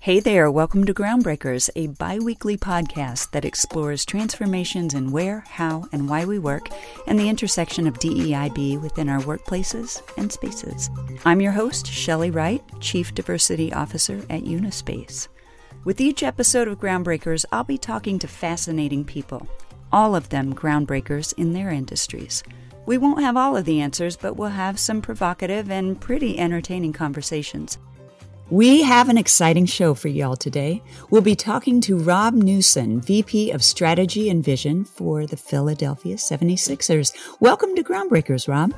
Hey there, welcome to Groundbreakers, a bi weekly podcast that explores transformations in where, how, and why we work and the intersection of DEIB within our workplaces and spaces. I'm your host, Chely Wright, Chief Diversity Officer at Unispace. With each episode of Groundbreakers, I'll be talking to fascinating people, all of them groundbreakers in their industries. We won't have all of the answers, but we'll have some provocative and pretty entertaining conversations. We have an exciting show for y'all today. We'll be talking to Rob Newson, VP of Strategy and Vision for the Philadelphia 76ers. Welcome to Groundbreakers, Rob.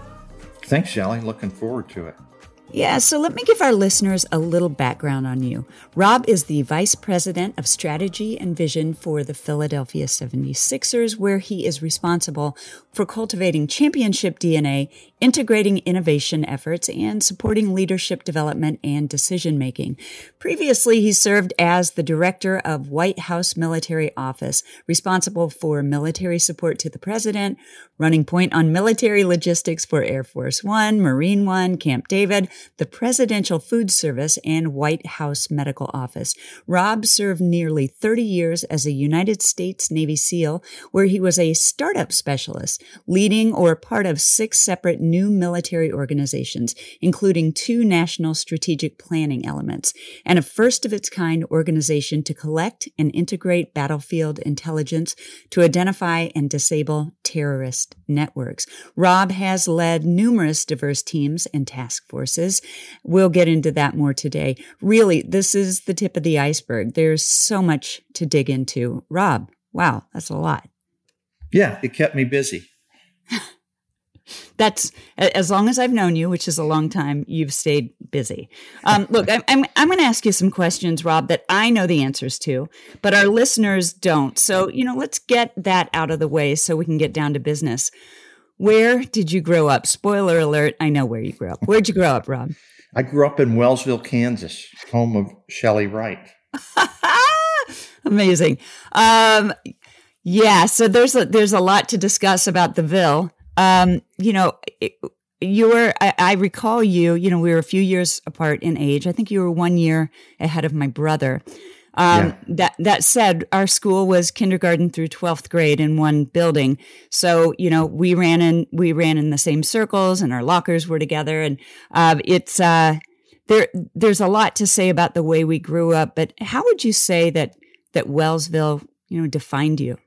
Thanks, Chely. Looking forward to it. Yeah, so let me give our listeners a little background on you. Rob is the Vice President of Strategy and Vision for the Philadelphia 76ers, where he is responsible for cultivating championship DNA, integrating innovation efforts, and supporting leadership development and decision making. Previously, he served as the Director of White House Military Office, responsible for military support to the President, running point on military logistics for Air Force One, Marine One, Camp David, the Presidential Food Service, and White House Medical Office. Rob served nearly 30 years as a United States Navy SEAL, where he was a startup specialist, leading or part of six separate new military organizations, including two national strategic planning elements, and a first of its kind organization to collect and integrate battlefield intelligence to identify and disable terrorist networks. Rob has led numerous diverse teams and task forces We'll get into that more today. Really, this is the tip of the iceberg. There's so much to dig into. Rob, wow, that's a lot. Yeah, it kept me busy. That's as long as I've known you, which is a long time. You've stayed busy. Um, look, I'm I'm, I'm going to ask you some questions, Rob, that I know the answers to, but our listeners don't. So you know, let's get that out of the way so we can get down to business. Where did you grow up? Spoiler alert, I know where you grew up. Where'd you grow up, Rob? I grew up in Wellsville, Kansas, home of Chely Wright. Amazing. Um, yeah, so there's a, there's a lot to discuss about the Ville. Um, you know, it, you were I, I, recall you you know we were a few years apart in age i think you were one year ahead of my brother um, yeah. That that said, our school was kindergarten through twelfth grade in one building, so you know we ran in we ran in the same circles, and our lockers were together, and uh, it's uh, there. There's a lot to say about the way we grew up, but how would you say that that Wellsville, you know, defined you?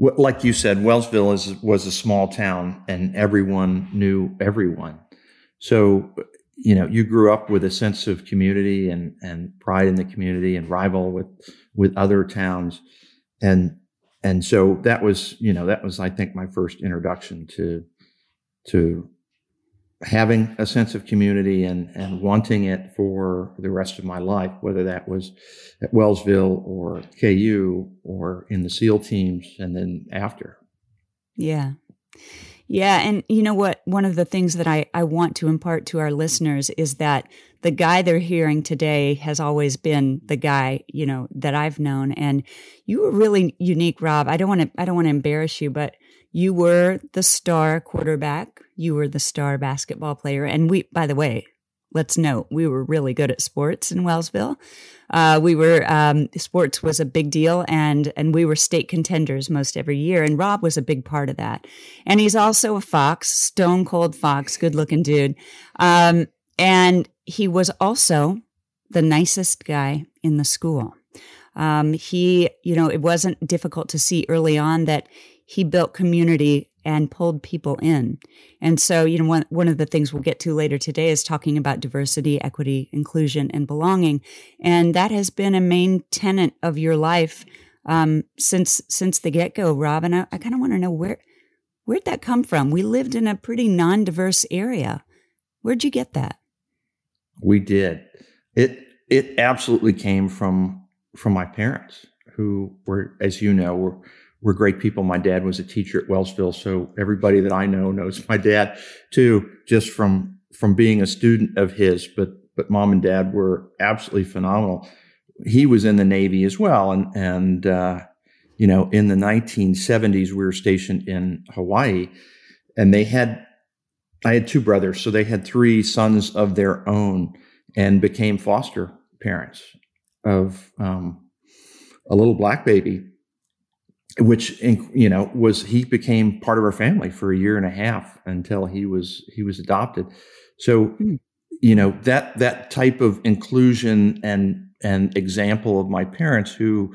Like you said, Wellsville is was a small town, and everyone knew everyone. So you know you grew up with a sense of community and and pride in the community and rival with with other towns and and so that was you know that was i think my first introduction to to having a sense of community and and wanting it for the rest of my life whether that was at wellsville or ku or in the seal teams and then after yeah yeah. And you know what? One of the things that I, I want to impart to our listeners is that the guy they're hearing today has always been the guy, you know, that I've known. And you were really unique, Rob. I don't want to, I don't want to embarrass you, but you were the star quarterback. You were the star basketball player. And we, by the way, let's note we were really good at sports in Wellsville. Uh, we were um, sports was a big deal, and and we were state contenders most every year. And Rob was a big part of that. And he's also a fox, stone cold fox, good looking dude. Um, and he was also the nicest guy in the school. Um, he, you know, it wasn't difficult to see early on that he built community and pulled people in. And so, you know, one, one of the things we'll get to later today is talking about diversity, equity, inclusion, and belonging. And that has been a main tenet of your life um, since since the get go, Rob. And I, I kind of want to know where where'd that come from? We lived in a pretty non diverse area. Where'd you get that? We did. It it absolutely came from from my parents, who were, as you know, were were great people. My dad was a teacher at Wellsville, so everybody that I know knows my dad too, just from from being a student of his. But but mom and dad were absolutely phenomenal. He was in the Navy as well, and and uh, you know in the 1970s we were stationed in Hawaii, and they had I had two brothers, so they had three sons of their own, and became foster parents of um, a little black baby, which you know was he became part of our family for a year and a half until he was he was adopted. So mm. you know that that type of inclusion and and example of my parents who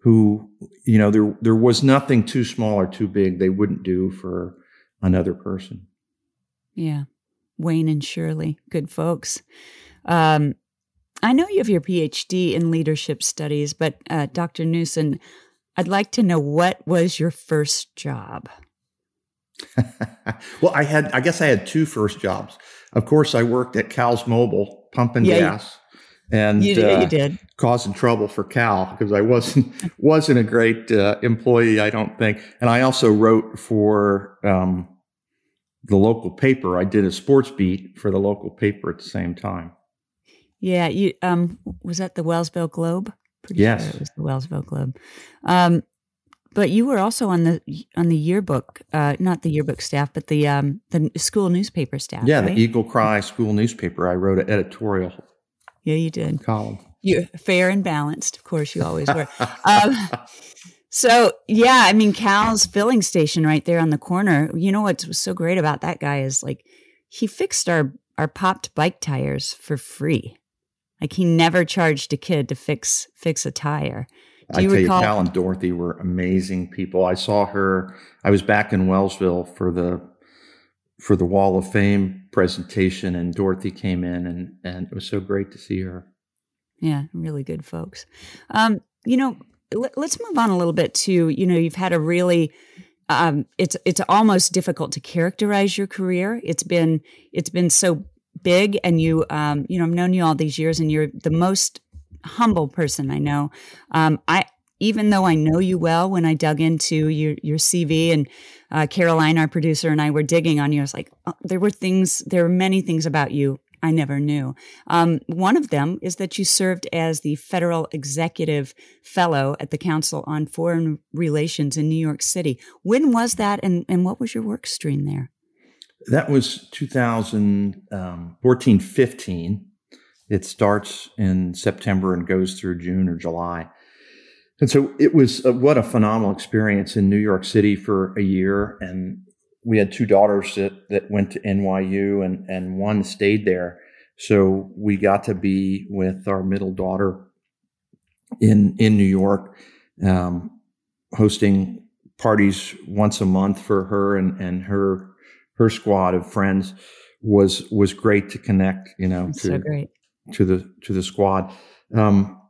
who you know there there was nothing too small or too big they wouldn't do for another person. Yeah. Wayne and Shirley, good folks. Um, I know you have your PhD in leadership studies, but uh, Dr. Newson, I'd like to know what was your first job? well, I had, I guess I had two first jobs. Of course, I worked at Cal's Mobile pumping yeah, gas. and you did, uh, you did. causing trouble for Cal because I wasn't wasn't a great uh, employee, I don't think. And I also wrote for um, the local paper. I did a sports beat for the local paper at the same time. Yeah, you um was that the Wellsville Globe? Pretty yes, sure it was the Wellsville Globe. Um, but you were also on the on the yearbook, uh, not the yearbook staff, but the um, the school newspaper staff. Yeah, right? the Eagle Cry school newspaper. I wrote an editorial. Yeah, you did column. You're fair and balanced, of course. You always were. um, so yeah, I mean Cal's filling station right there on the corner. You know what's was so great about that guy is like he fixed our our popped bike tires for free. Like he never charged a kid to fix fix a tire. Do I tell recall- you, Cal and Dorothy were amazing people. I saw her. I was back in Wellsville for the for the Wall of Fame presentation, and Dorothy came in, and and it was so great to see her. Yeah, really good folks. Um, you know, let's move on a little bit to you know you've had a really um, it's it's almost difficult to characterize your career. It's been it's been so big, and you um, you know I've known you all these years, and you're the most humble person I know. Um, I even though I know you well, when I dug into your your CV and uh, Caroline, our producer, and I were digging on you, I was like, oh, there were things, there were many things about you I never knew. Um, one of them is that you served as the federal executive fellow at the Council on Foreign Relations in New York City. When was that, and, and what was your work stream there? That was 2014 um, 15. It starts in September and goes through June or July. And so it was uh, what a phenomenal experience in New York City for a year. And we had two daughters that, that went to NYU and, and one stayed there. So we got to be with our middle daughter in, in New York, um, hosting parties once a month for her and, and her, her squad of friends was, was great to connect, you know, to, so great. to the, to the squad. Um,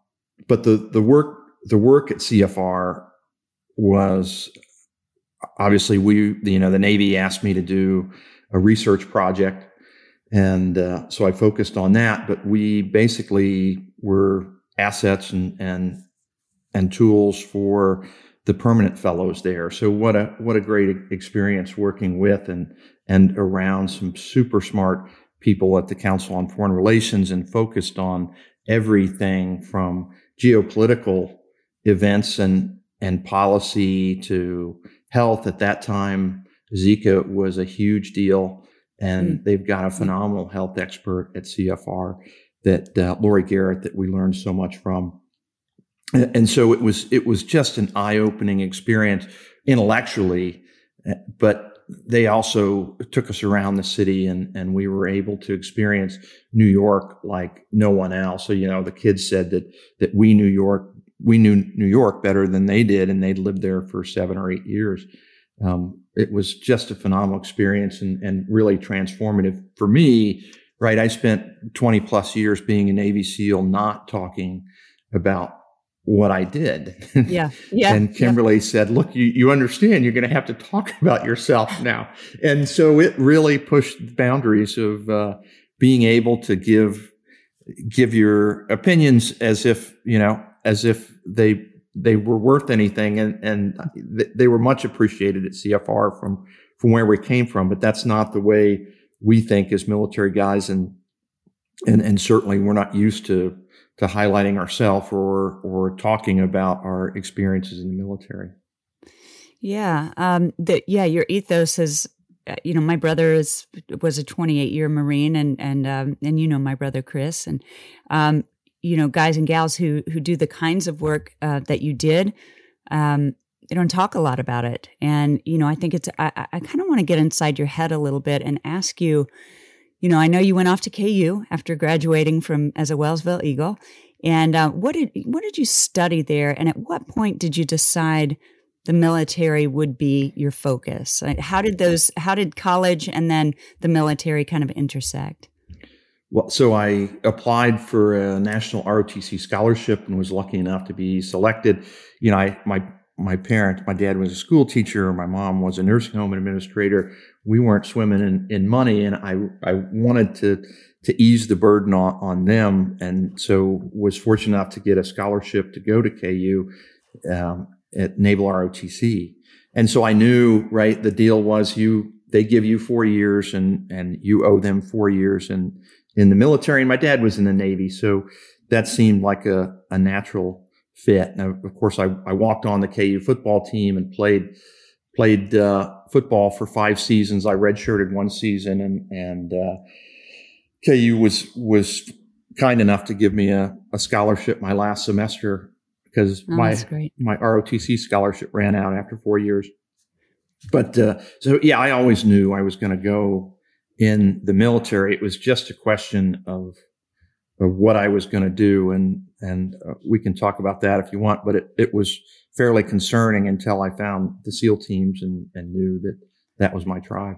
but the, the work, the work at CFR was obviously we you know the navy asked me to do a research project and uh, so i focused on that but we basically were assets and and and tools for the permanent fellows there so what a what a great experience working with and and around some super smart people at the council on foreign relations and focused on everything from geopolitical events and and policy to health at that time. Zika was a huge deal, and mm. they've got a phenomenal health expert at CFR that uh, Laurie Garrett that we learned so much from. And so it was it was just an eye opening experience intellectually, uh, but they also took us around the city and, and we were able to experience New York like no one else. So, you know, the kids said that, that we New York we knew New York better than they did, and they'd lived there for seven or eight years. Um, it was just a phenomenal experience and, and really transformative for me. Right, I spent 20 plus years being a Navy SEAL, not talking about what I did. Yeah. Yeah. and Kimberly yeah. said, look, you, you understand you're going to have to talk about yourself now. and so it really pushed the boundaries of uh, being able to give, give your opinions as if, you know, as if they they were worth anything, and and they were much appreciated at CFR from from where we came from. But that's not the way we think as military guys, and and and certainly we're not used to to highlighting ourselves or or talking about our experiences in the military. Yeah, um, that yeah, your ethos is. uh, you know, my brother is was a 28 year Marine, and and um, and you know my brother Chris, and um, you know guys and gals who who do the kinds of work uh, that you did. Um, they don't talk a lot about it, and you know I think it's I, I kind of want to get inside your head a little bit and ask you. You know, I know you went off to KU after graduating from as a Wellsville Eagle, and uh, what did what did you study there? And at what point did you decide the military would be your focus? How did those? How did college and then the military kind of intersect? Well, so I applied for a national ROTC scholarship and was lucky enough to be selected. You know, I my my parents, my dad was a school teacher, my mom was a nursing home administrator. We weren't swimming in, in money, and I I wanted to to ease the burden on, on them, and so was fortunate enough to get a scholarship to go to KU. Um, at Naval ROTC. And so I knew, right, the deal was you, they give you four years and, and you owe them four years in, in the military. And my dad was in the Navy. So that seemed like a, a natural fit. And of course, I, I walked on the KU football team and played, played, uh, football for five seasons. I redshirted one season and, and, uh, KU was, was kind enough to give me a, a scholarship my last semester because oh, my my ROTC scholarship ran out after four years. But uh, so yeah, I always knew I was going to go in the military. It was just a question of of what I was going to do, and and uh, we can talk about that if you want. But it it was fairly concerning until I found the SEAL teams and and knew that that was my tribe.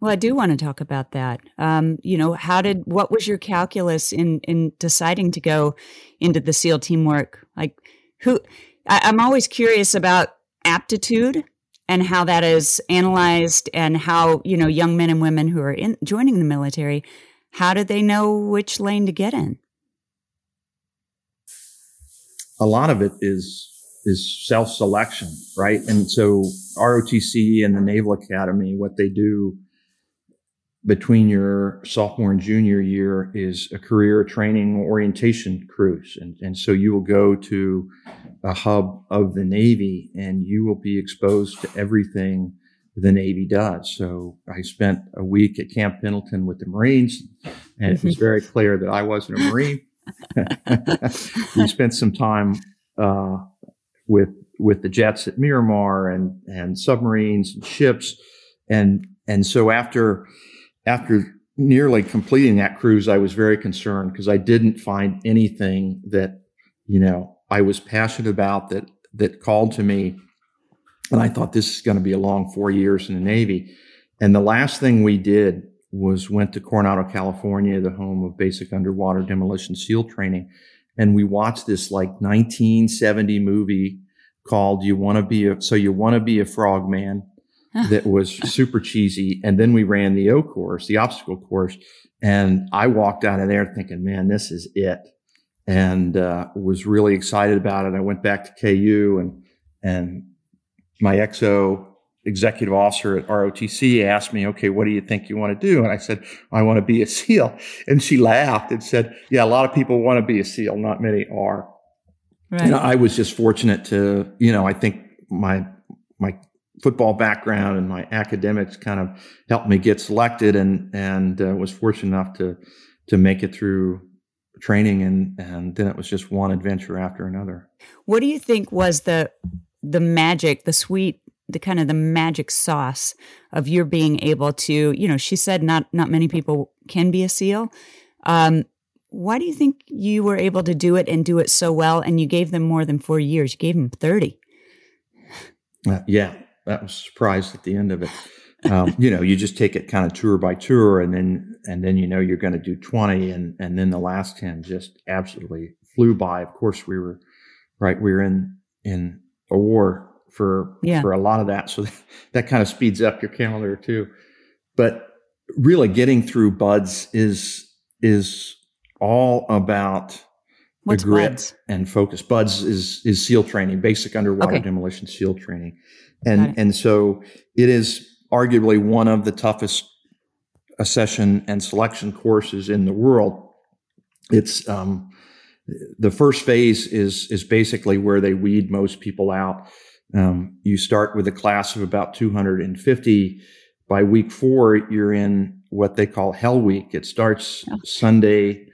Well, I do want to talk about that. Um, you know, how did what was your calculus in in deciding to go into the SEAL teamwork? Like, who I, I'm always curious about aptitude and how that is analyzed and how you know young men and women who are in joining the military how do they know which lane to get in a lot of it is is self-selection right and so rotc and the naval academy what they do between your sophomore and junior year is a career training orientation cruise. And, and so you will go to a hub of the Navy and you will be exposed to everything the Navy does. So I spent a week at Camp Pendleton with the Marines, and it was very clear that I wasn't a Marine. we spent some time uh, with with the jets at Miramar and and submarines and ships, and and so after after nearly completing that cruise, I was very concerned because I didn't find anything that, you know, I was passionate about that, that called to me. And I thought this is going to be a long four years in the Navy. And the last thing we did was went to Coronado, California, the home of basic underwater demolition SEAL training. And we watched this like 1970 movie called You Want to Be a, So You Want to Be a Frogman that was super cheesy. And then we ran the O course, the obstacle course. And I walked out of there thinking, man, this is it. And, uh, was really excited about it. I went back to KU and, and my XO executive officer at ROTC asked me, okay, what do you think you want to do? And I said, I want to be a SEAL. And she laughed and said, yeah, a lot of people want to be a SEAL. Not many are. Right. And I was just fortunate to, you know, I think my, my football background and my academics kind of helped me get selected and and uh, was fortunate enough to to make it through training and and then it was just one adventure after another. What do you think was the the magic, the sweet the kind of the magic sauce of your being able to, you know, she said not not many people can be a SEAL. Um, why do you think you were able to do it and do it so well? And you gave them more than four years. You gave them thirty. Uh, yeah, that was surprised at the end of it. Um, you know, you just take it kind of tour by tour, and then and then you know you're going to do twenty, and and then the last ten just absolutely flew by. Of course, we were right. We were in in a war for yeah. for a lot of that, so that kind of speeds up your calendar too. But really, getting through BUD/S is is all about What's the grit BUD/S? and focus. BUD/S is is SEAL training, basic underwater okay. demolition SEAL training and and so it is arguably one of the toughest accession and selection courses in the world. It's um, the first phase is is basically where they weed most people out. Um, you start with a class of about 250 by week four, you're in what they call Hell Week. It starts oh. Sunday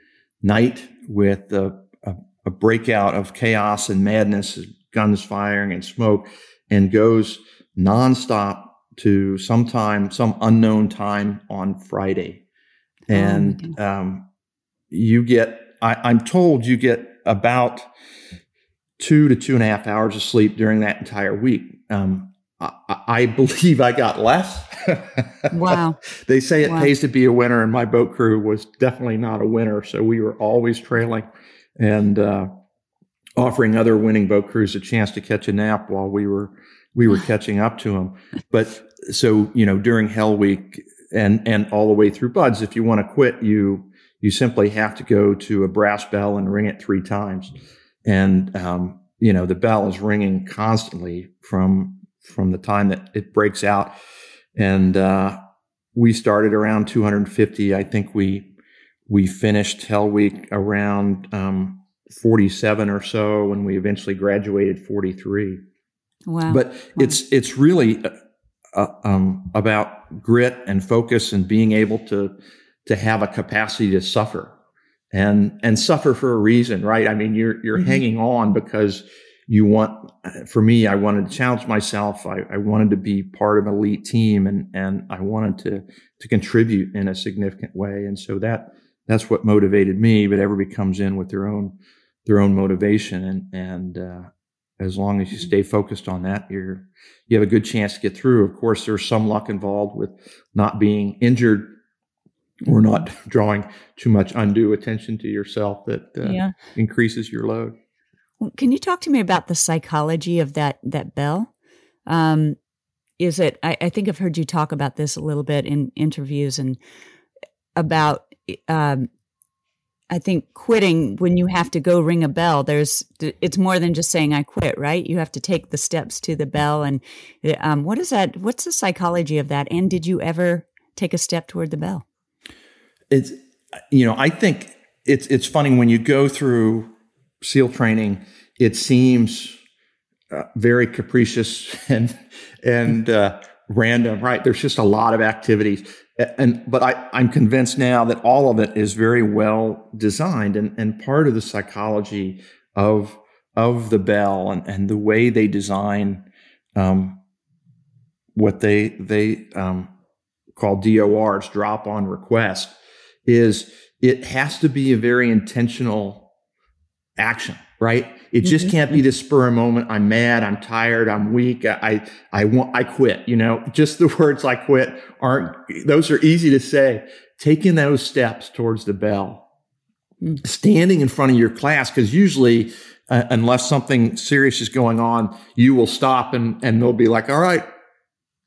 night with a, a, a, breakout of chaos and madness, guns firing and smoke, and goes nonstop to sometime, some unknown time on Friday. Oh, and oh um, you get, I, I'm told you get about two to two and a half hours of sleep during that entire week. Um, I, I, believe I got less. wow. they say it wow. pays to be a winner, and my boat crew was definitely not a winner. So we were always trailing and uh, offering other winning boat crews a chance to catch a nap while we were we were catching up to them. But so you know during Hell Week and and all the way through BUD/S, if you want to quit, you you simply have to go to a brass bell and ring it three times. And um, you know the bell is ringing constantly from from the time that it breaks out. And uh, we started around 250 i think we we finished hell week around um, 47 or so when we eventually graduated 43 wow. But wow. it's it's really uh, uh, um, about grit and focus and being able to to have a capacity to suffer and and suffer for a reason, right? I mean, you're you're mm-hmm. hanging on because you want. For me, I wanted to challenge myself. I, I wanted to be part of an elite team, and and I wanted to to contribute in a significant way. And so that that's what motivated me. But everybody comes in with their own their own motivation, and and uh, as long as you stay focused on that, you're you have a good chance to get through. Of course, there's some luck involved with not being injured or not drawing too much undue attention to yourself that uh, yeah. increases your load. Can you talk to me about the psychology of that that bell? Um, is it? I, I, think I've heard you talk about this a little bit in interviews and about. Um, I think quitting when you have to go ring a bell, there's it's more than just saying I quit, right? You have to take the steps to the bell, and um, what is that? What's the psychology of that? And did you ever take a step toward the bell? It's you know I think it's it's funny when you go through SEAL training, it seems uh, very capricious and and uh, random. Right? There's just a lot of activities, and but I I'm convinced now that all of it is very well designed, and and part of the psychology of of the bell and and the way they design um, what they they um, call DORs, drop on request is it has to be a very intentional action, right? It just mm-hmm. can't be this spur of moment. I'm mad. I'm tired. I'm weak. I, I want, I quit. You know, just the words I quit aren't, those are easy to say. Taking those steps towards the bell, mm. standing in front of your class, because usually, uh, unless something serious is going on, you will stop and, and they'll be like, all right,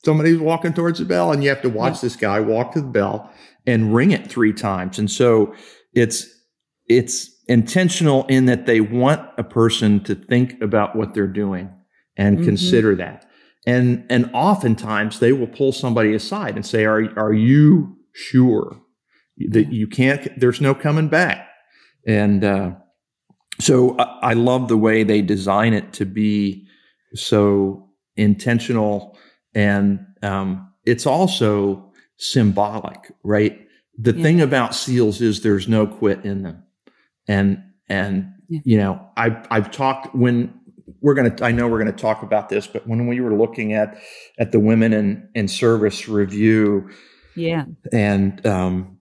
somebody's walking towards the bell and you have to watch yeah. this guy walk to the bell and ring it three times. And so it's it's intentional in that they want a person to think about what they're doing and mm-hmm. consider that. And and oftentimes they will pull somebody aside and say, "Are are you sure that you can't? There's no coming back." And uh, so I, I love the way they design it to be so intentional, and um, it's also symbolic, right? The yeah. thing about seals is there's no quit in them. And, and, yeah. you know, I, I've talked when we're going to, I know we're going to talk about this, but when we were looking at, at the women in, in service review, yeah. And, um,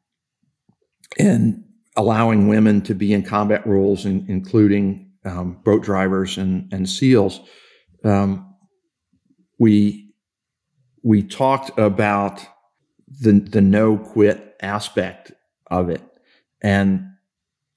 and allowing women to be in combat roles, in, including, um, boat drivers and, and SEALs, um, we, we talked about the the no quit aspect of it. And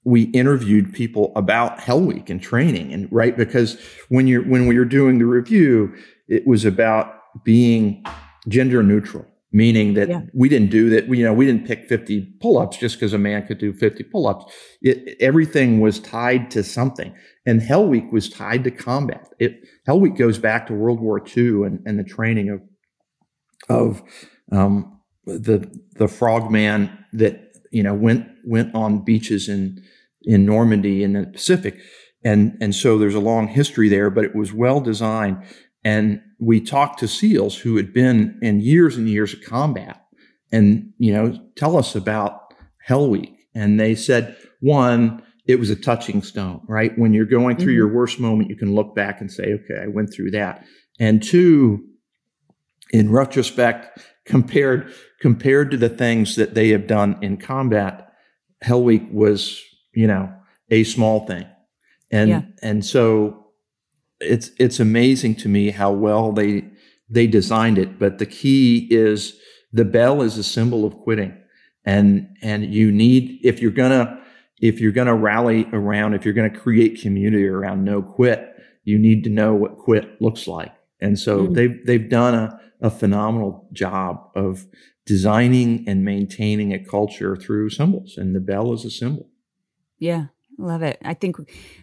we interviewed people about hell week and training and right? Because when you're when we were doing the review it was about being gender neutral meaning that yeah. we didn't do that. You know we didn't pick 50 pull-ups just because a man could do 50 pull-ups. It, everything was tied to something. And hell week was tied to combat. It hell week goes back to world war ii and, and the training of of um, the the frogman that you know went went on beaches in in Normandy in the Pacific, and and so there's a long history there, but it was well designed, and we talked to SEALs who had been in years and years of combat and, you know, tell us about Hell Week. And they said, one, it was a touching stone, right? When you're going through mm-hmm. your worst moment, you can look back and say, okay, I went through that. And two, in retrospect, compared compared to the things that they have done in combat, Hell Week was, you know, a small thing. And yeah. and so it's it's amazing to me how well they they designed it. But the key is the bell is a symbol of quitting. And and you need if you're gonna if you're gonna rally around, if you're gonna create community around no quit, you need to know what quit looks like. And so mm. they've they've done a, a phenomenal job of designing and maintaining a culture through symbols. And the bell is a symbol. Yeah. Love it. I think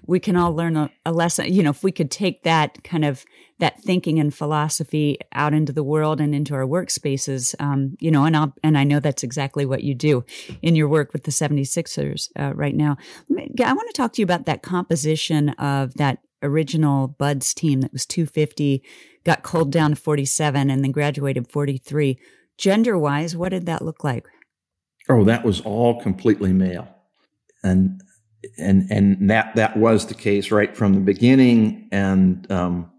we can all learn a, a, lesson. You know, if we could take that kind of that thinking and philosophy out into the world and into our workspaces, um, you know, and I'll, and I know that's exactly what you do in your work with the 76ers uh, right now. I want to talk to you about that composition of that original BUD/S team that was 250, got culled down to 47, and then graduated 43. Gender wise, what did that look like? Oh, that was all completely male. And and and that that was the case right from the beginning and um,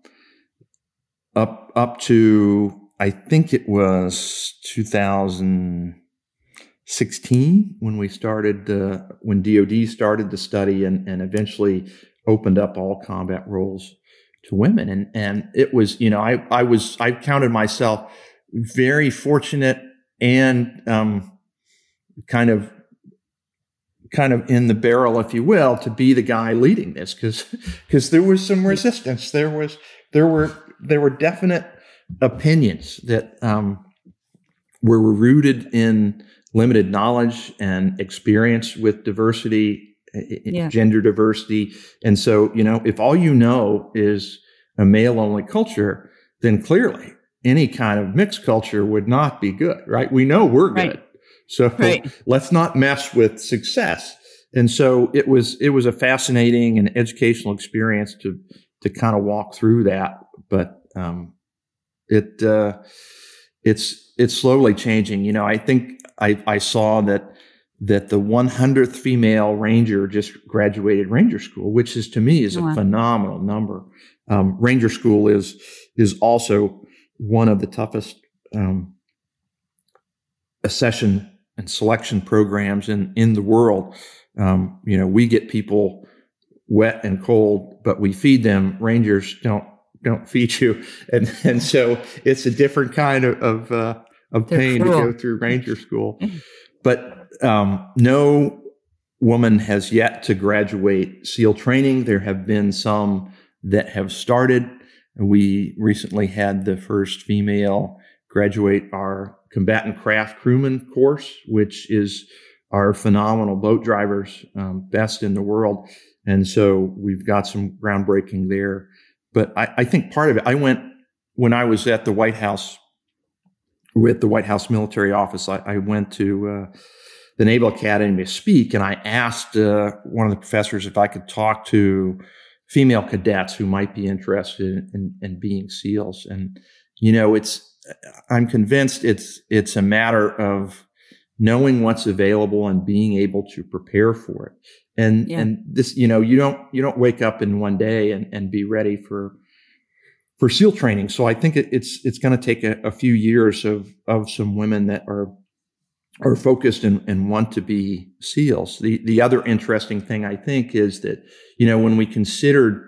up up to I think it was 2016 when we started the when DoD started the study and and eventually opened up all combat roles to women and and it was you know I I was I counted myself very fortunate and um, kind of kind of in the barrel, if you will, to be the guy leading this because because there was some resistance. There was there were there were definite opinions that um, were rooted in limited knowledge and experience with diversity, yeah. gender diversity, and so you know if all you know is a male only culture, then clearly any kind of mixed culture would not be good, right? We know we're good. Right. So right. let's not mess with success. And so it was it was a fascinating and educational experience to to kind of walk through that. But um, it uh, it's it's slowly changing. You know, I think I, I saw that that the 100th female ranger just graduated ranger school, which is to me is a wow. phenomenal number. Um, ranger school is is also one of the toughest um, accession and selection programs in in the world. Um, you know, we get people wet and cold, but we feed them. Rangers don't don't feed you, and and so it's a different kind of of, uh, of pain to go through ranger school. But um, no woman has yet to graduate SEAL training. There have been some that have started. We recently had the first female graduate our combatant craft crewman course, which is our phenomenal boat drivers, um, best in the world. And so we've got some groundbreaking there. But I, I, think part of it, I went when I was at the White House with the White House military office, I, I went to uh, the Naval Academy to speak, and I asked uh, one of the professors if I could talk to female cadets who might be interested in, in being SEALs. And, you know, it's, I'm convinced it's it's a matter of knowing what's available and being able to prepare for it. And yeah. and this, you know, you don't you don't wake up in one day and, and be ready for for SEAL training. So I think it, it's it's going to take a, a, few years of of some women that are are focused and, and want to be SEALs. The the other interesting thing I think is that you know when we considered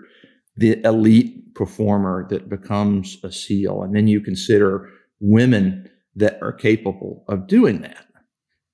the elite performer that becomes a SEAL. And then you consider women that are capable of doing that.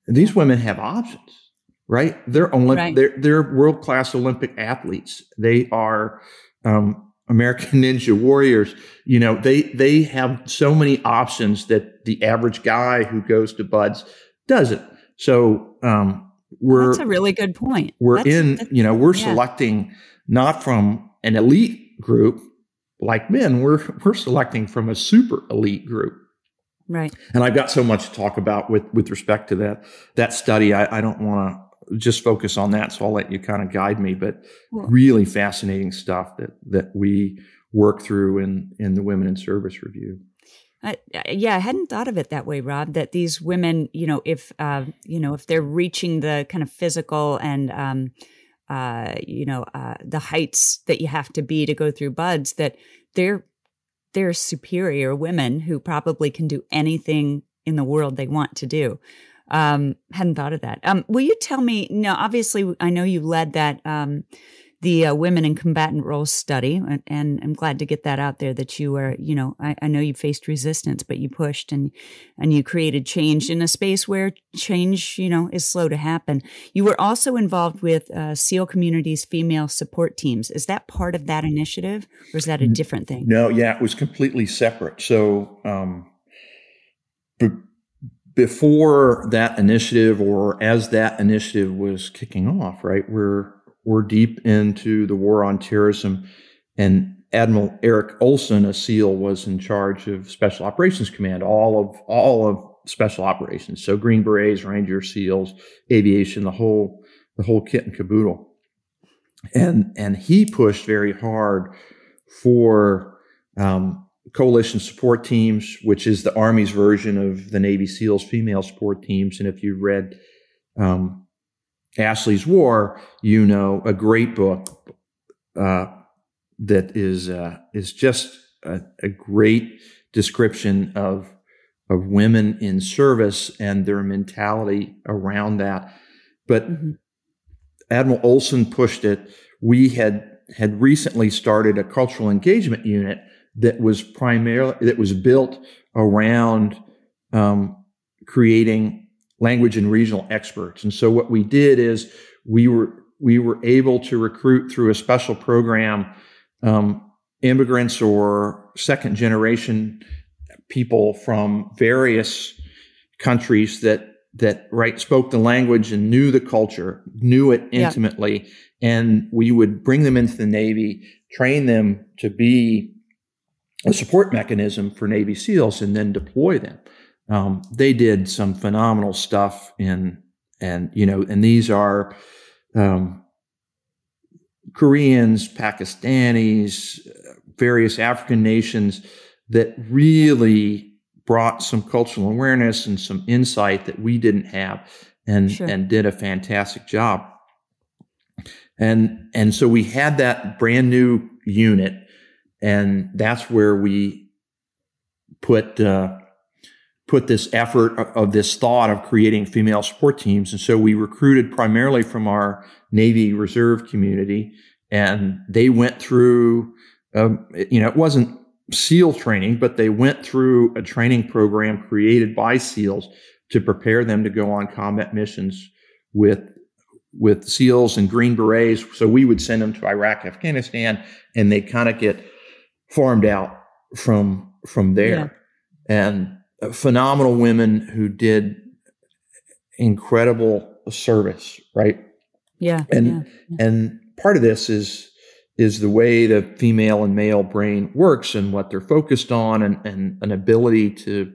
These women have options, right? They're Olymp- right. they're, they're world class Olympic athletes. They are um, American Ninja Warriors. You know, they they have so many options that the average guy who goes to BUD/S doesn't. So um, we're that's a really good point. We're that's, in, you know, we're yeah. selecting not from an elite group like men, we're we're selecting from a super elite group. Right. And I've got so much to talk about with with respect to that that study. I, I don't want to just focus on that, so I'll let you kind of guide me. But really fascinating stuff that that we work through in in the Women in Service Review. Uh, yeah, I hadn't thought of it that way, Rob. That these women, you know, if uh, you know, if they're reaching the kind of physical and um, uh, you know uh, the heights that you have to be to go through BUD/S, that they're they're superior women who probably can do anything in the world they want to do. Um, hadn't thought of that. Um, will you tell me? No, obviously, I know you led that um, the uh, women in combatant roles study, and, and, I'm glad to get that out there. That you were, you know, I, I, know you faced resistance, but you pushed and and you created change in a space where change, you know, is slow to happen. You were also involved with uh, SEAL Communities female support teams. Is that part of that initiative, or is that a different thing? No, yeah, it was completely separate. So. Um, b- before that initiative or as that initiative was kicking off, right, we're we're deep into the war on terrorism. And Admiral Eric Olson, a SEAL, was in charge of Special Operations Command, all of all of special operations. So Green Berets, Ranger SEALs, aviation, the whole the whole kit and caboodle. And and he pushed very hard for um, coalition support teams, which is the Army's version of the Navy SEALs female support teams. And if you read um, Ashley's War, you know, a great book uh, that is uh, is just a, a, great description of of women in service and their mentality around that. But mm-hmm. Admiral Olson pushed it. We had had recently started a cultural engagement unit that was primarily that was built around um, creating language and regional experts. And so what we did is we were we were able to recruit through a special program um, immigrants or second generation people from various countries that that right spoke the language and knew the culture, knew it intimately, yeah. and we would bring them into the Navy, train them to be a support mechanism for Navy SEALs, and then deploy them um, they did some phenomenal stuff in and you know and these are um, koreans pakistanis various african nations that really brought some cultural awareness and some insight that we didn't have and sure. and did a fantastic job and and so we had that brand new unit and that's where we put uh, put this effort of this thought of creating female support teams. And so we recruited primarily from our Navy Reserve community, and they went through, um, you know, it wasn't SEAL training, but they went through a training program created by SEALs to prepare them to go on combat missions with with SEALs and Green Berets. So we would send them to Iraq, Afghanistan, and they kind of get farmed out from from there. Yeah. And phenomenal women who did incredible service, right? Yeah. And yeah, yeah. and part of this is is the way the female and male brain works and what they're focused on and, and an ability to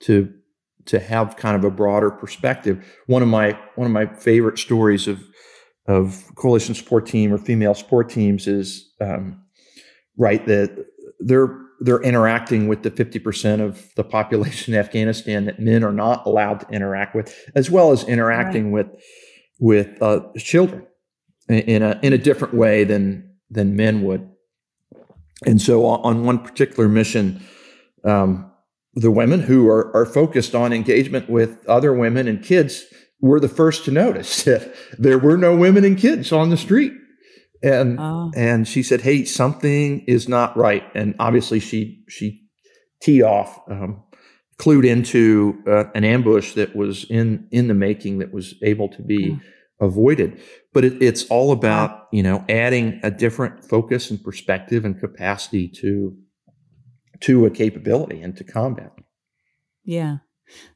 to to have kind of a broader perspective. One of my one of my favorite stories of of coalition support team or female support teams is um, right that they're they're interacting with the 50% of the population in Afghanistan that men are not allowed to interact with, as well as interacting right. with with uh, children in a in a different way than than men would. And so, on one particular mission, um, the women who are, are focused on engagement with other women and kids were the first to notice that there were no women and kids on the street and oh. and she said, "Hey, something is not right." And obviously, she she teed off, um, clued into uh, an ambush that was in in the making that was able to be mm. avoided. But it, it's all about you know adding a different focus and perspective and capacity to to a capability and to combat. Yeah.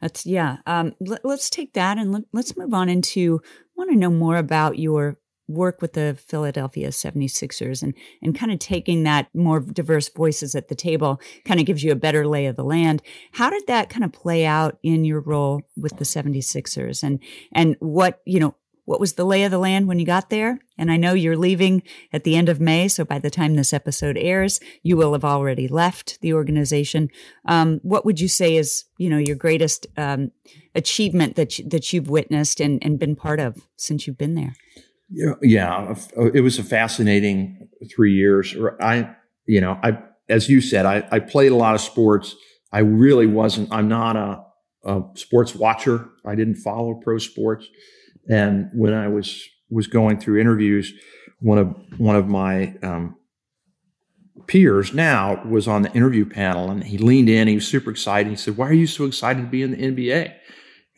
That's yeah. Um, let, us take that and let, us move on into. I want to know more about your work with the Philadelphia 76ers and, and kind of taking that more diverse voices at the table kind of gives you a better lay of the land. How did that kind of play out in your role with the 76ers and, and what, you know, What was the lay of the land when you got there? And I know you're leaving at the end of May, so by the time this episode airs, you will have already left the organization. Um, what would you say is, you know, your greatest um, achievement that you, that you've witnessed and, and been part of since you've been there? Yeah, it was a fascinating three years. I, you know, I, as you said, I, I played a lot of sports. I really wasn't. I'm not a, a sports watcher. I didn't follow pro sports. And when I was was going through interviews, one of one of my um, peers now was on the interview panel, and he leaned in. He was super excited. He said, "Why are you so excited to be in the NBA?"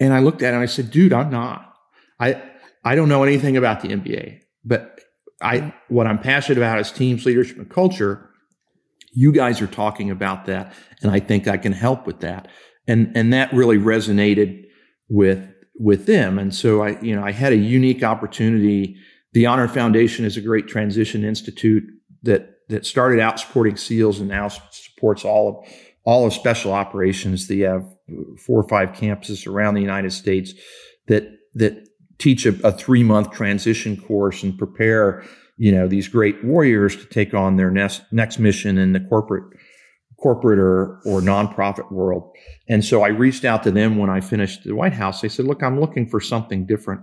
And I looked at him and I said, "Dude, I'm not. I I don't know anything about the NBA, but I what I'm passionate about is teams, leadership, and culture. You guys are talking about that, and I think I can help with that. And and that really resonated with with them. And so I, you know, I had a unique opportunity. The Honor Foundation is a great transition institute that that started out supporting SEALs and now supports all of all of special operations. They have four or five campuses around the United States that that teach a, a three month transition course and prepare you know these great warriors to take on their next next mission in the corporate corporate or or nonprofit world. And so I reached out to them when I finished the White House. They said, "Look, I'm looking for something different."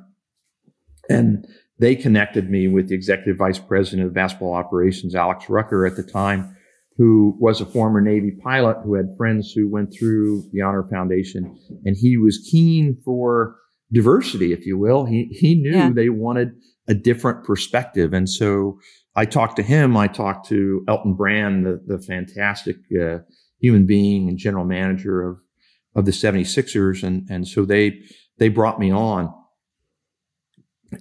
And they connected me with the executive vice president of basketball operations, Alex Rucker, at the time, who was a former Navy pilot who had friends who went through the Honor Foundation, and he was keen for diversity, if you will. He he knew yeah. they wanted a different perspective, and so I talked to him. I talked to Elton Brand, the the fantastic uh, human being and general manager of of the 76ers, and and so they they brought me on,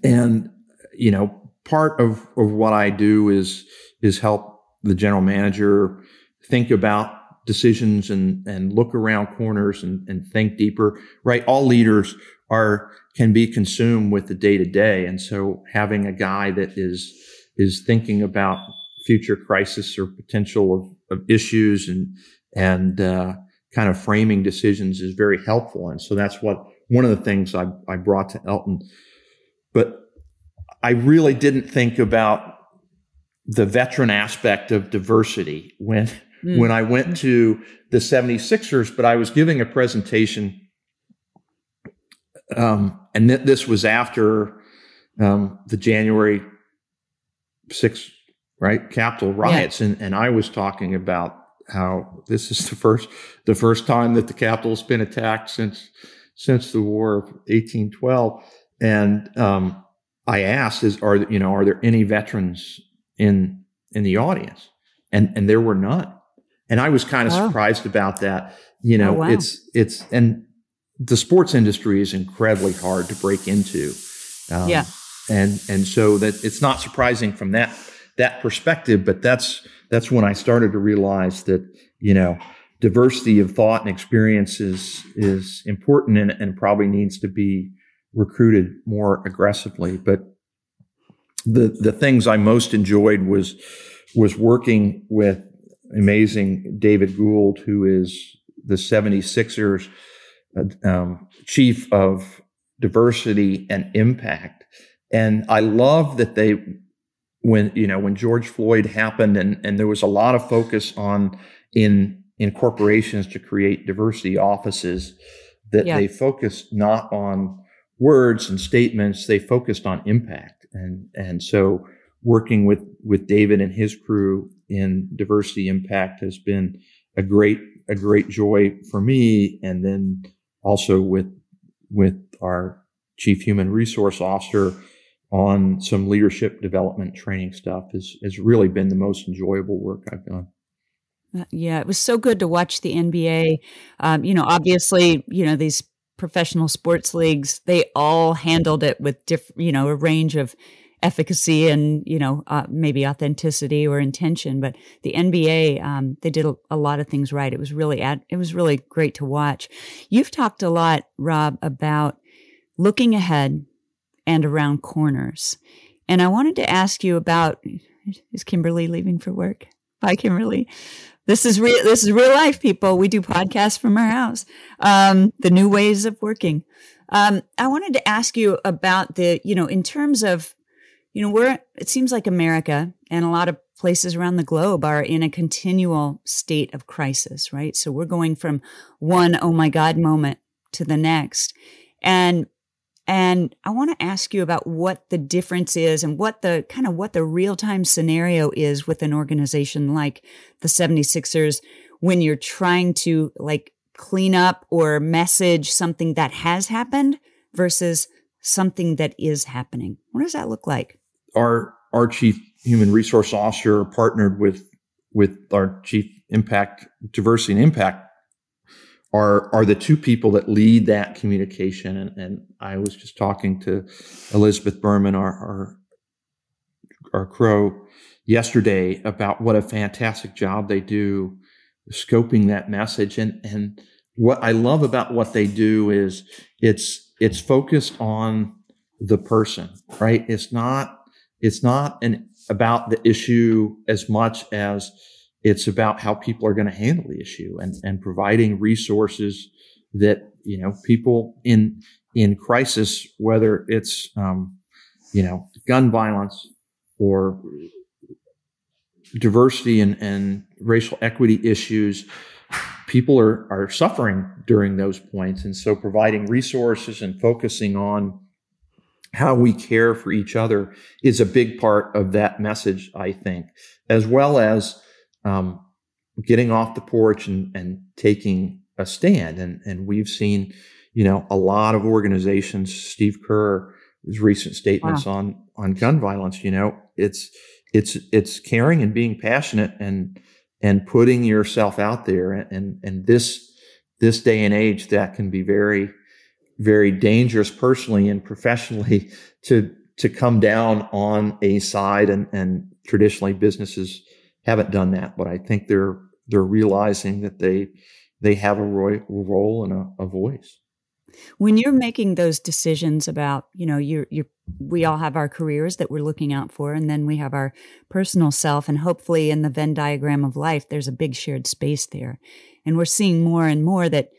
and you know part of of what I do is is help the general manager think about decisions and and look around corners and, and think deeper right all leaders are can be consumed with the day to day. And so having a guy that is is thinking about future crisis or potential of, of issues and and uh, kind of framing decisions is very helpful. And so that's what one of the things I, I brought to Elton. But I really didn't think about the veteran aspect of diversity when mm. when I went to the 76ers, but I was giving a presentation um, and th- this was after um, the January 6th, right, Capitol riots. Yeah. And, and I was talking about how this is the first the first time that the Capitol's been attacked since since the War of 1812. And um, I asked, "Is are you know are there any veterans in in the audience?" And and there were none. And I was kind of oh. surprised about that. You know, oh, wow. it's it's and the sports industry is incredibly hard to break into. Um, yeah. And and so that it's not surprising from that that perspective, but that's that's when I started to realize that you know diversity of thought and experience is is important and, and probably needs to be recruited more aggressively. But the the things I most enjoyed was was working with amazing David Gould, who is the 76ers um, chief of diversity and impact. And I love that they, when you know when George Floyd happened, and and there was a lot of focus on in in corporations to create diversity offices, that yeah. they focused not on words and statements, they focused on impact, and and so working with with David and his crew in diversity impact has been a great a great joy for me, and then also with with our chief human resource officer on some leadership development training stuff has has really been the most enjoyable work I've done. Uh, yeah, it was so good to watch the NBA. Um, you know, obviously, you know these professional sports leagues they all handled it with different, you know, a range of efficacy and you know uh, maybe authenticity or intention. But the nba um, they did a, lot of things right. It was really ad- it was really great to watch. You've talked a lot rob about looking ahead and around corners. And i wanted to ask you about is kimberly leaving for work? Bye kimberly. This is real this is real life people. We do podcasts from our house. Um, the new ways of working. Um, I wanted to ask you about the, you know, in terms of, you know, we're, it seems like America and a lot of places around the globe are in a continual state of crisis, right? So we're going from one, oh my God moment to the next. And and I want to ask you about what the difference is and what the kind of what the real time scenario is with an organization like the 76ers when you're trying to like clean up or message something that has happened versus something that is happening. What does that look like? Our our chief human resource officer partnered with with our chief impact diversity and impact are are the two people that lead that communication. And, and I was just talking to Elizabeth Berman, our our, our CHRO, yesterday about what a fantastic job they do scoping that message. And and what I love about what they do is it's it's focused on the person, right? It's not it's not an about the issue as much as it's about how people are going to handle the issue and, and providing resources that, you know, people in, in crisis, whether it's, um, you know, gun violence or diversity and, and racial equity issues, people are, are suffering during those points. And so providing resources and focusing on how we care for each other is a big part of that message, I think, as well as um, getting off the porch and, and taking a stand. And, and we've seen, you know, a lot of organizations, Steve Kerr, his recent statements wow. on, on gun violence, you know, it's, it's, it's caring and being passionate and, and putting yourself out there. And, and this, this day and age, that can be very, very dangerous personally and professionally to, to come down on a side and, and traditionally businesses haven't done that, but I think they're they're realizing that they they have a role and a, a voice. When you're making those decisions about, you know, you you we all have our careers that we're looking out for, and then we have our personal self, and hopefully in the Venn diagram of life, there's a big shared space there, and we're seeing more and more that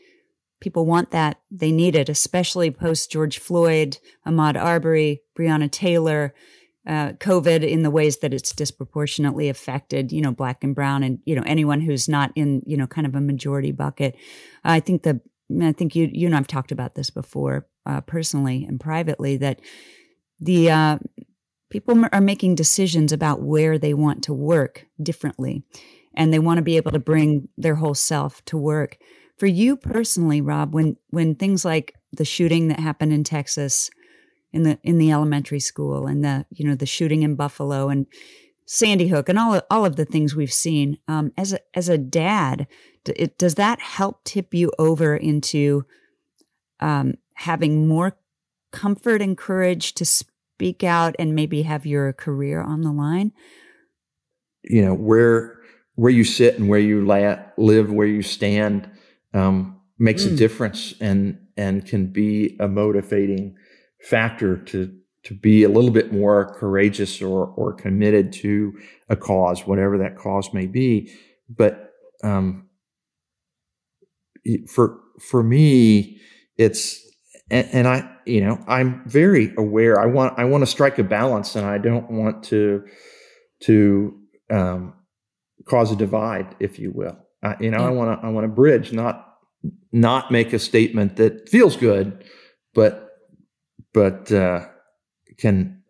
people want that, they need it, especially post George Floyd, Ahmaud Arbery, Breonna Taylor uh, COVID in the ways that it's disproportionately affected, you know, black and brown and, you know, anyone who's not in, you know, kind of a majority bucket. I think the, I think you, you and I've talked about this before, uh, personally and privately that the, uh, people are making decisions about where they want to work differently and they want to be able to bring their whole self to work. For you personally, Rob, when, when things like the shooting that happened in Texas, in the in the elementary school and the you know the shooting in Buffalo and Sandy Hook and all of, all of the things we've seen. Um, as a as a dad, it, does that help tip you over into um, having more comfort and courage to speak out and maybe have your career on the line? You know where where you sit and where you la- live, where you stand, um, makes mm. a difference and and can be a motivating factor to to be a little bit more courageous or or committed to a cause, whatever that cause may be. But um, for for me, it's and, and, I you know I'm very aware. I want I want to strike a balance, and I don't want to to um, cause a divide, if you will. I, you know, yeah. I want to I want to bridge, not not make a statement that feels good, but but uh, can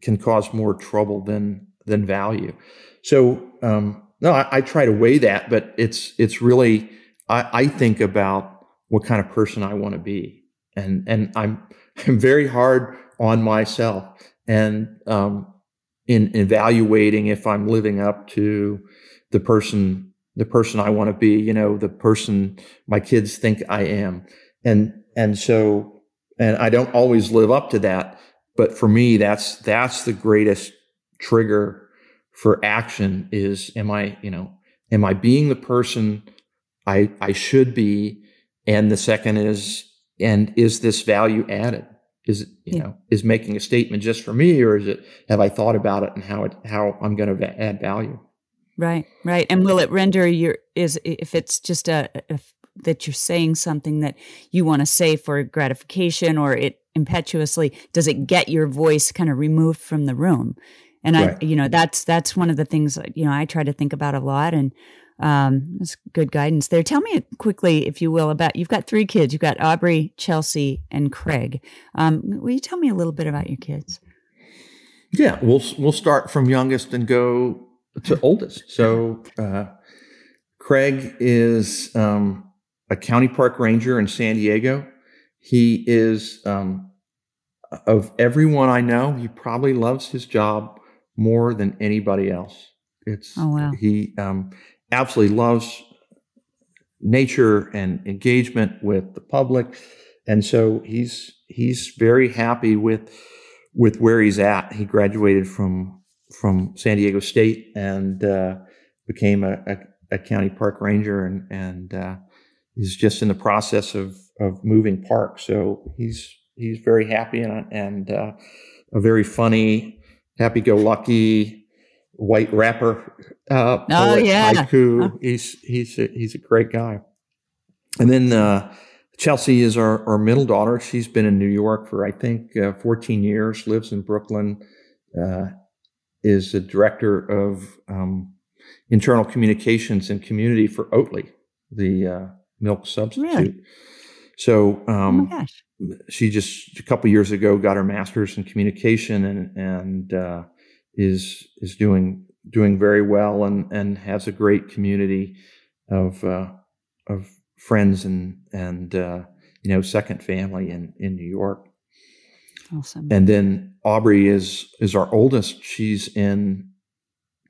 can cause more trouble than than value. So um, no, I, I, try to weigh that, but it's it's really I, I think about what kind of person I want to be, and and I'm I'm very hard on myself, and um, in evaluating if I'm living up to the person the person I want to be, you know, the person my kids think I am, and and so and I don't always live up to that. But for me, that's that's the greatest trigger for action is am I, you know, am I being the person I I should be? And the second is, and is this value added? Is it, you yeah. know, is making a statement just for me, or is it have I thought about it and how it how I'm going to add value? Right, right. And will it render your is if it's just a, a that you're saying something that you want to say for gratification or it impetuously does it get your voice kind of removed from the room and right. i you know that's that's one of the things you know i try to think about a lot and um that's good guidance there tell me quickly if you will about you've got three kids you've got aubrey chelsea and craig um will you tell me a little bit about your kids yeah we'll we'll start from youngest and go to oldest so uh craig is um a county park ranger in san diego he is, um, of everyone I know, he probably loves his job more than anybody else. It's oh, wow. he um, absolutely loves nature and engagement with the public, and so he's he's very happy with with where he's at. He graduated from from San Diego State and uh, became a, a, a, county park ranger, and and uh, he's just in the process of of moving park. So he's he's very happy and and uh, a very funny, happy-go-lucky white rapper. Uh, oh yeah, haiku. He's he's a, he's a great guy. And then uh, Chelsea is our, our middle daughter. She's been in New York for I think uh, 14 years. Lives in Brooklyn. Uh, is the director of um, internal communications and community for Oatly, the uh, milk substitute. Really? So um, oh she just a couple years ago got her master's in communication and and uh, is is doing doing very well and and has a great community of uh, of friends and and uh, you know second family in in New York. Awesome. And then Aubrey is is our oldest. She's in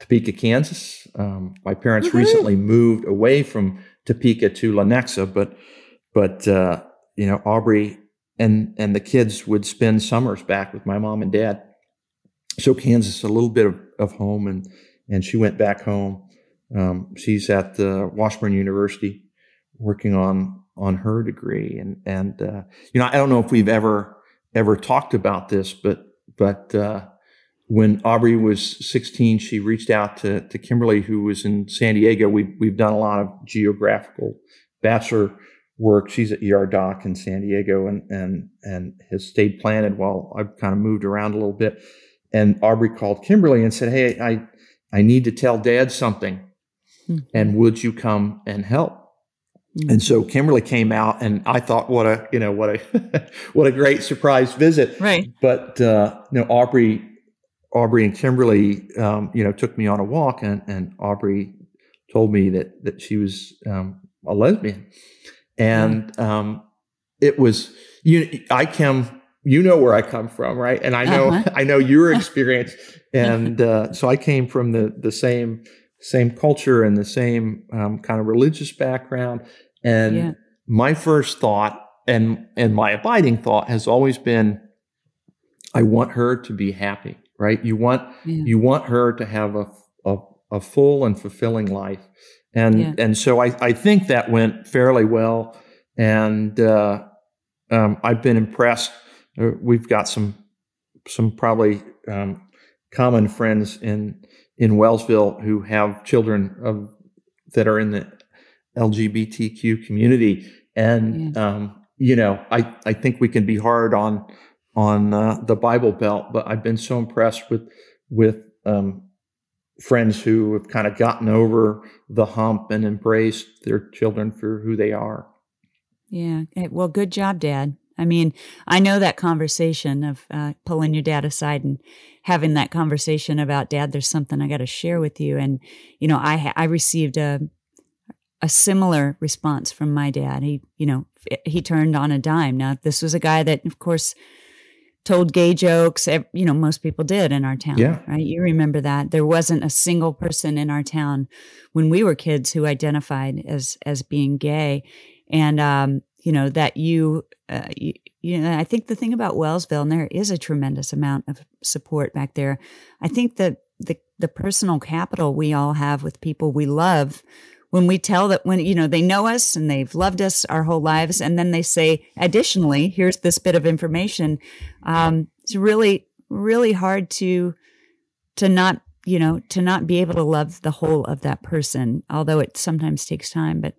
Topeka, Kansas. Um, my parents Woo-hoo. recently moved away from Topeka to Lenexa, but but uh, you know Aubrey and and the kids would spend summers back with my mom and dad. So Kansas, a little bit of, of home, and and she went back home. Um, she's at the Washburn University working on on her degree, and and uh, you know I don't know if we've ever ever talked about this, but but uh, when Aubrey was 16, she reached out to, to Kimberly, who was in San Diego. We, we've done a lot of geographical bachelor work. She's at ER Doc in San Diego and, and, and has stayed planted while I've kind of moved around a little bit. And Aubrey called Kimberly and said, Hey, I, I need to tell dad something. Mm-hmm. And would you come and help? Mm-hmm. And so Kimberly came out, and I thought, what a you know what a what a great surprise visit. Right. But uh, you know, Aubrey Aubrey and Kimberly, um, you know, took me on a walk, and, and Aubrey told me that that she was um, a lesbian, and um, it was you. I come, you know where I come from, right? And I know uh-huh. I know your experience, and uh, so I came from the the same same culture and the same um, kind of religious background, and yeah. my first thought and and my abiding thought has always been, I want her to be happy right? You want yeah. you want her to have a, a, a full and fulfilling life, and yeah. and so I I think that went fairly well, and uh, um, I've been impressed. Uh, we've got some some probably um, common friends in in Wellsville who have children of that are in the LGBTQ community, and yeah. um, you know I I think we can be hard on on uh, the Bible Belt, but I've been so impressed with with um, friends who have kind of gotten over the hump and embraced their children for who they are. Yeah. Well, good job, Dad. I mean, I know that conversation of uh, pulling your dad aside and having that conversation about dad. There's something I got to share with you, and you know, I I received a a similar response from my dad. He, you know, he turned on a dime. Now, this was a guy that, of course, told gay jokes. You know, most people did in our town, yeah. right? You remember that there wasn't a single person in our town when we were kids who identified as as being gay, and um, you know that you, uh, you, you know, I think the thing about Wellsville, and there is a tremendous amount of support back there. I think that the the personal capital we all have with people we love when we tell that when you know they know us and they've loved us our whole lives and then they say additionally here's this bit of information um, it's really really hard to to not you know to not be able to love the whole of that person although it sometimes takes time but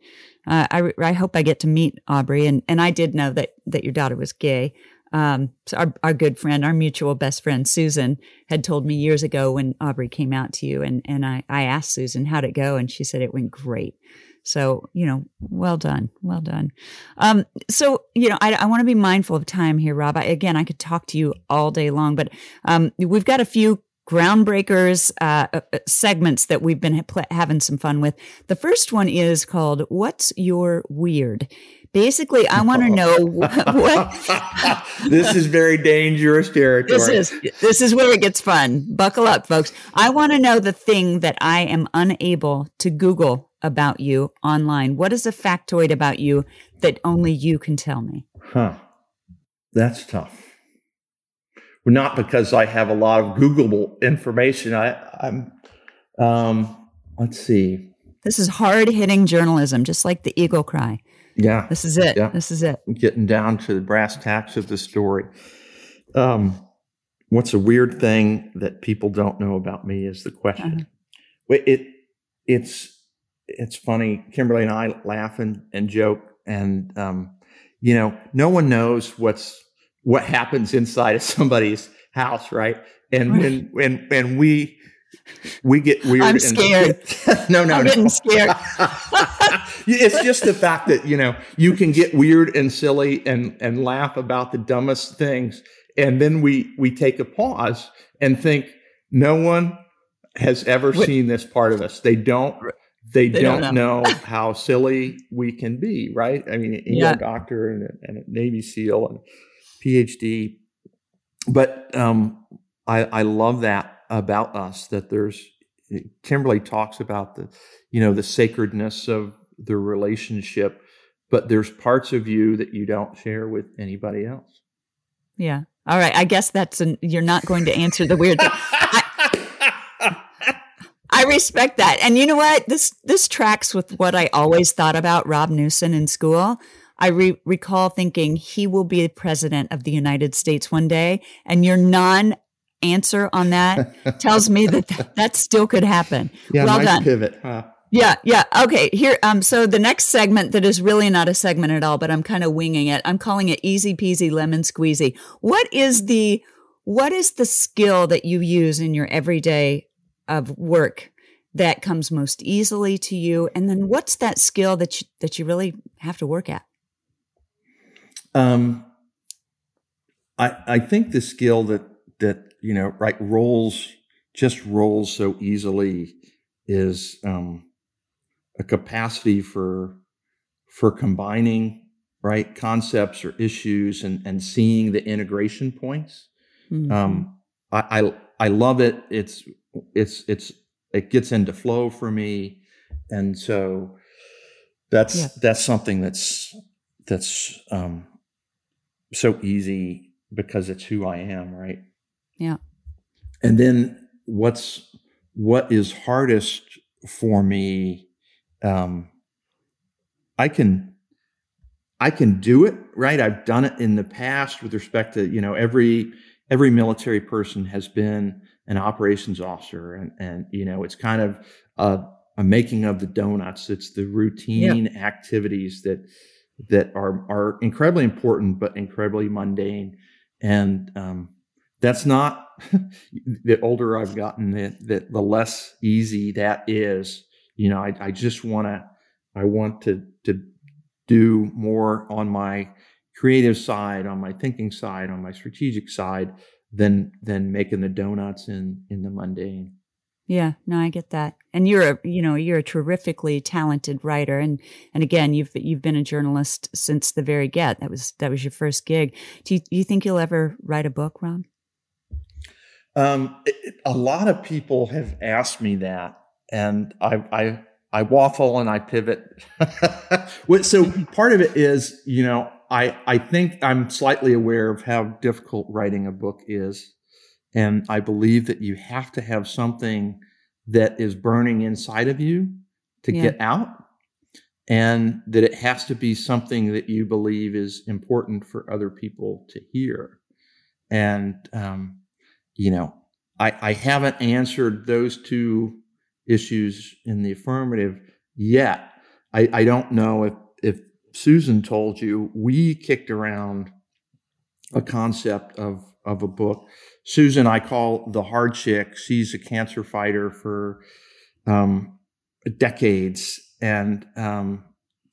Uh, I, I hope I get to meet Aubrey. And, and I did know that, that your daughter was gay. Um, so our, our good friend, our mutual best friend, Susan, had told me years ago when Aubrey came out to you. And, and I, I asked Susan, how'd it go? And she said it went great. So, you know, well done. Well done. Um, so, you know, I, I want to be mindful of time here, Rob. I, again, I could talk to you all day long, but um, we've got a few groundbreakers uh, uh, uh, segments that we've been ha- having some fun with. The first one is called "What's Your Weird." Basically, I want to know what, what this is very dangerous territory. This is this is where it gets fun. Buckle up, folks. I want to know the thing that I am unable to Google about you online. What is a factoid about you that only you can tell me? Huh. That's tough not because I have a lot of Googleable information. I, I'm, um, let's see. This is hard hitting journalism, just like the eagle cry. Yeah. This is it. Yeah. This is it. Getting down to the brass tacks of the story. Um, what's a weird thing that people don't know about me is the question. Uh-huh. It, it's, it's funny. Kimberly and I laugh and, and joke and, um, you know, no one knows what's what happens inside of somebody's house, right? And when when when we we get weird. I'm scared. And, no, no, I'm no. getting scared. it's just the fact that you know you can get weird and silly and and laugh about the dumbest things, and then we we take a pause and think no one has ever Wait. seen this part of us. They don't. They, they don't, don't, know, know how silly we can be, right? I mean, you know a doctor and a, and a Navy SEAL and PhD. But um, I, I love that about us that there's Kimberly talks about the you know the sacredness of the relationship, but there's parts of you that you don't share with anybody else. Yeah. All right. I guess that's an, you're not going to answer the weird. I, respect that, and you know what? This this tracks with what I always thought about Rob Newson in school. I re- recall thinking he will be president of the United States one day, and your non answer on that tells me that th- that still could happen. Yeah, well nice done. pivot. Huh? Yeah, yeah. Okay, here. Um. So the next segment that is really not a segment at all, but I'm kind of winging it. I'm calling it easy peasy lemon squeezy. What is the what is the skill that you use in your everyday of work that comes most easily to you and then what's that skill that you, that you really have to work at um, I I think the skill that that you know right rolls just rolls so easily is um, a capacity for for combining right concepts or issues and and seeing the integration points. Mm-hmm. Um, I, I I love it. It's it's it's it gets into flow for me, and so that's yeah. that's something that's that's um, so easy because it's who I am, right? Yeah. And then what's what is hardest for me um I can I can do it, right? I've done it in the past with respect to, you know, every every military person has been an operations officer and and you know, it's kind of a, a making of the donuts. It's the routine yeah. activities that that are are incredibly important but incredibly mundane. And um, that's not the older i've gotten that, that the less easy that is. You know i, I just want to i want to to do more on my creative side on my thinking side on my strategic side than than making the donuts in in the mundane yeah, no, I get that. And you're a, you know, you're a terrifically talented writer and and again, you've you've been a journalist since the very get. That was that was your first gig. Do you, do you think you'll ever write a book, Ron? Um, it, a lot of people have asked me that and I I I waffle and I pivot. so part of it is, you know, I I think I'm slightly aware of how difficult writing a book is. And I believe that you have to have something that is burning inside of you to yeah. get out. And that it has to be something that you believe is important for other people to hear. And, um, you know, I, I haven't answered those two issues in the affirmative yet. I, I don't know if if Susan told you we kicked around a concept of of a book. Susan, I call the hard chick. She's a cancer fighter for um, decades and um,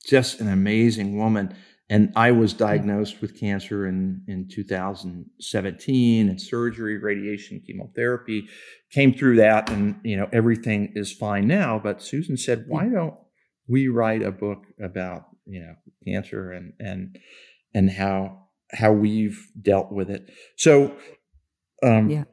just an amazing woman. And I was diagnosed with cancer in, in 2017 and surgery, radiation, chemotherapy, came through that and, you know, everything is fine now. But Susan said, why don't we write a book about, you know, cancer and, and, and how, how we've dealt with it. So, um, yeah.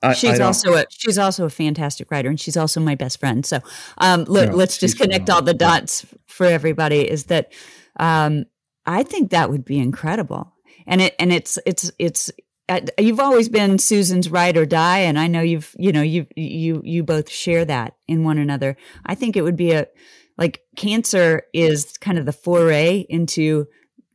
I, she's I also a she's also a fantastic writer, and she's also my best friend. So, um, let, us just connect all the dots for everybody. Is that um, I think that would be incredible, and it and it's it's it's uh, you've always been Susan's ride or die, and I know you've you know you you you both share that in one another. I think it would be a like cancer is kind of the foray into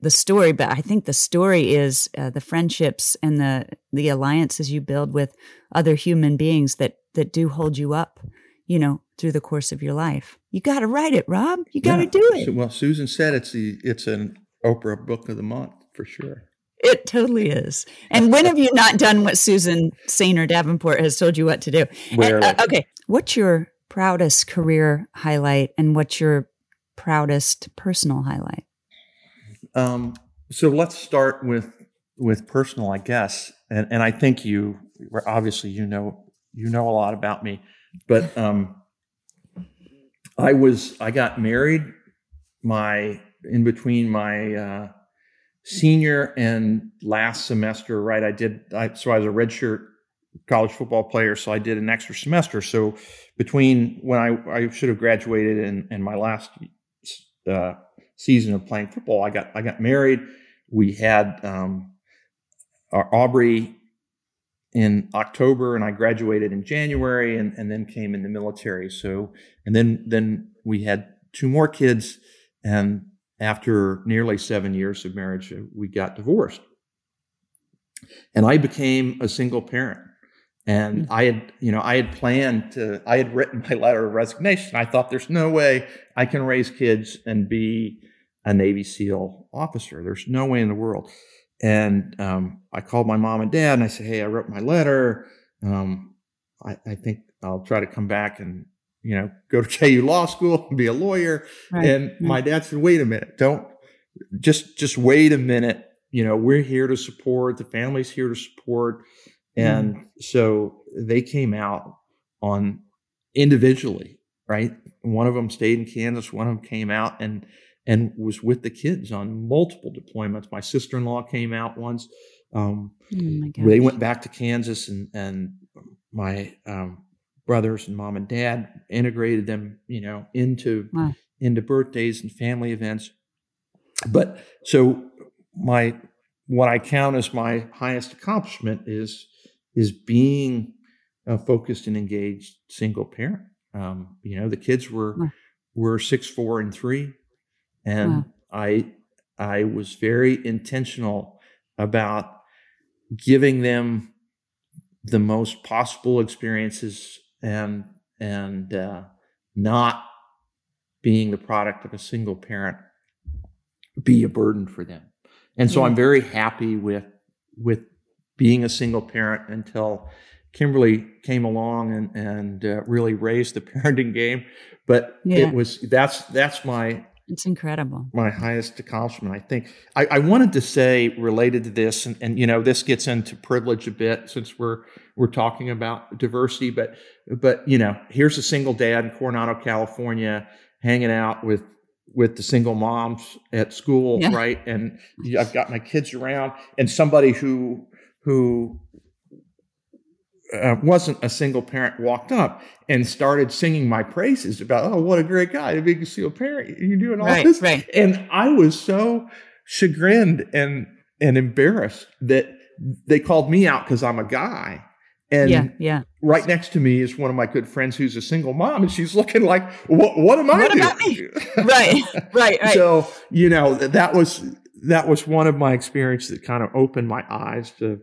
the story, but I think the story is uh, the friendships and the the alliances you build with other human beings that that do hold you up, you know, through the course of your life. You got to write it, Rob. You got to yeah. do it. Well, Susan said it's the it's an Oprah Book of the Month for sure. It totally is. And when have you not done what Susan Sainer Davenport has told you what to do? And, uh, okay, what's your proudest career highlight, and what's your proudest personal highlight? Um, so let's start with with personal, I guess. And and I think you obviously you know you know a lot about me, but um, I was I got married my in between my uh, senior and last semester. Right, I did. I, so I was a redshirt college football player, so I did an extra semester. So between when I, I should have graduated and, and my last uh, season of playing football, I got I got married. We had um, our Aubrey in October, and I graduated in January, and, and then came in the military. So, and then then we had two more kids, and after nearly seven years of marriage, uh, we got divorced, and I became a single parent. And hmm. I had, you know, I had planned to, I had written my letter of resignation. I thought there's no way I can raise kids and be a Navy SEAL officer. There's no way in the world. And um, I called my mom and dad and I said, Hey, I wrote my letter. Um, I, I, think I'll try to come back and, you know, go to KU law school and be a lawyer. Right. And right. my dad said, wait a minute, don't just, just wait a minute. You know, we're here to support, the family's here to support. And mm. so they came out on individually, right? One of them stayed in Kansas, one of them came out and and was with the kids on multiple deployments. My sister in law came out once. Um, oh they went back to Kansas, and and my um, brothers and mom and dad integrated them, you know, into wow. into birthdays and family events. But so my what I count as my highest accomplishment is is being a focused and engaged single parent. Um, you know, the kids were wow. were six, four, and three and wow. I I was very intentional about giving them the most possible experiences and and uh, not being the product of a single parent be a burden for them. And so yeah. I'm very happy with with being a single parent until Kimberly came along and and uh, really raised the parenting game. But yeah. it was that's that's my it's incredible. My highest accomplishment, I think. I, I wanted to say related to this, and, and, you know, this gets into privilege a bit since we're we're talking about diversity, but but you know, here's a single dad in Coronado, California, hanging out with with the single moms at school, yeah. right? And I've got my kids around, and somebody who who uh, wasn't a single parent walked up and started singing my praises about, oh, what a great guy to be a single parent. You're doing all right, this. Right. And I was so chagrined and, and embarrassed that they called me out because I'm a guy. And yeah, yeah. right next to me is one of my good friends who's a single mom, and she's looking like, "What? What am I what doing?" About me? right, right, right. So you know that was that was one of my experiences that kind of opened my eyes to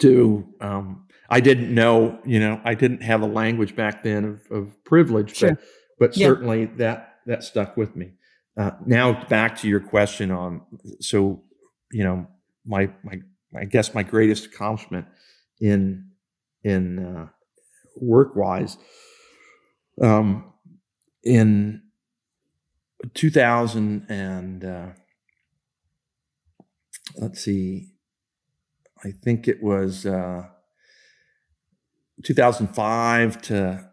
to um, I didn't know, you know, I didn't have a language back then of, of privilege, sure. but, but yeah. certainly that that stuck with me. Uh, now back to your question on so you know my my I guess my greatest accomplishment in in uh, work wise um, in 2000 and uh, let's see I think it was uh, 2005 to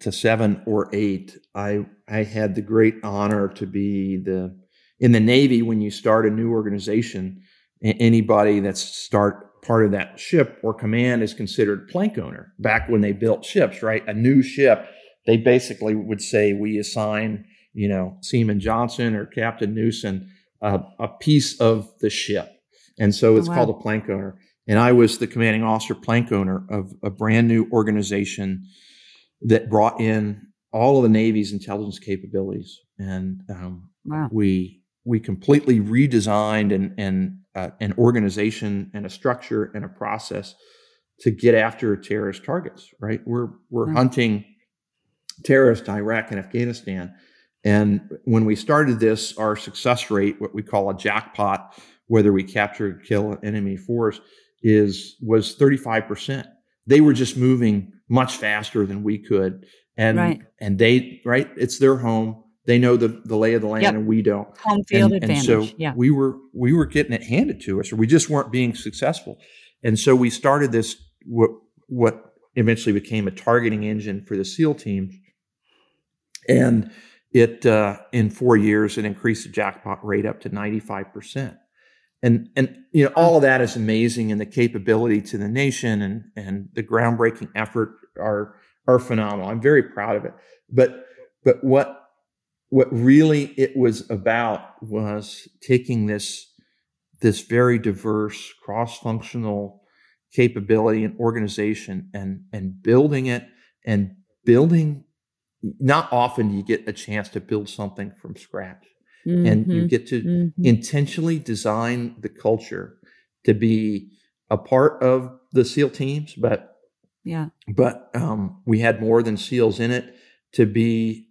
to seven or eight. I I had the great honor to be the in the Navy when you start a new organization. Anybody that's start part of that ship or command is considered plank owner. Back when they built ships, right? A new ship, they basically would say we assign, you know, Seaman Johnson or Captain Newson uh, a piece of the ship, and so it's oh, wow. called a plank owner. And I was the commanding officer, plank owner of a brand new organization that brought in all of the Navy's intelligence capabilities, and um, wow. we we completely redesigned and and uh, an organization and a structure and a process to get after terrorist targets. Right, we're we're wow. hunting terrorists in Iraq and Afghanistan, and when we started this, our success rate, what we call a jackpot, whether we capture or kill an enemy force, is was 35%. They were just moving much faster than we could. And right. and they right, it's their home. They know the, the lay of the land yep. and we don't. Home field and, advantage. And so yeah. we were we were getting it handed to us or we just weren't being successful. And so we started this what what eventually became a targeting engine for the SEAL team. And it uh, in four years it increased the jackpot rate up to 95% and and you know all of that is amazing and the capability to the nation and and the groundbreaking effort are are phenomenal. I'm very proud of it. But but what what really it was about was taking this this very diverse cross-functional capability and organization and and building it and building not often do you get a chance to build something from scratch mm-hmm. and you mm-hmm. get to mm-hmm. intentionally design the culture to be a part of the SEAL teams, but yeah, but um, we had more than SEALs in it to be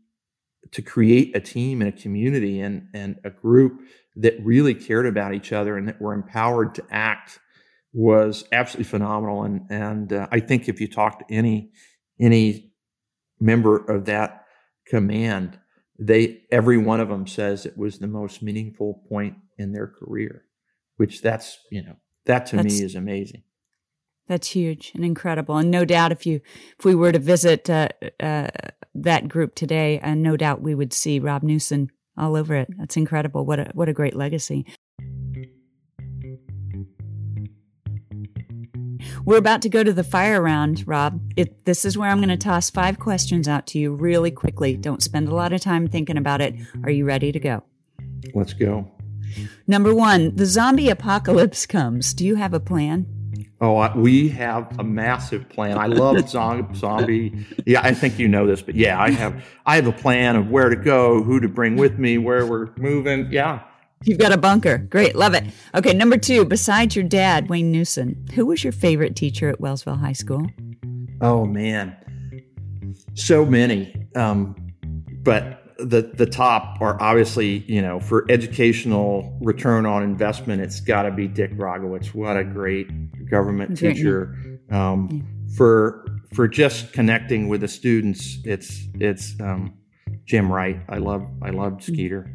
to create a team and a community and and a group that really cared about each other and that were empowered to act was absolutely phenomenal. And and uh, I think if you talk to any any member of that command, they every one of them says it was the most meaningful point in their career which that's you know that to that's, me is amazing. That's huge and incredible. And no doubt if you if we were to visit uh, uh, that group today and uh, no doubt we would see rob newson all over it. That's incredible. What a what a great legacy We're about to go to the fire round, Rob. It, this is where I'm going to toss five questions out to you really quickly. Don't spend a lot of time thinking about it. Are you ready to go? Let's go. Number one, the zombie apocalypse comes. Do you have a plan? Oh, we have a massive plan. I love zombie. Yeah, I think you know this, but yeah, I have. I have a plan of where to go, who to bring with me, where we're moving. Yeah, You've got a bunker. Great. Love it. Okay. Number two, besides your dad, Wayne Newson, who was your favorite teacher at Wellsville High School? Oh, man. So many. Um, but the, the top are obviously, you know, for educational return on investment, it's got to be Dick Rogowitz. What a great government great teacher. Um, yeah. For for just connecting with the students, it's it's um, Jim Wright. I love I loved mm. Skeeter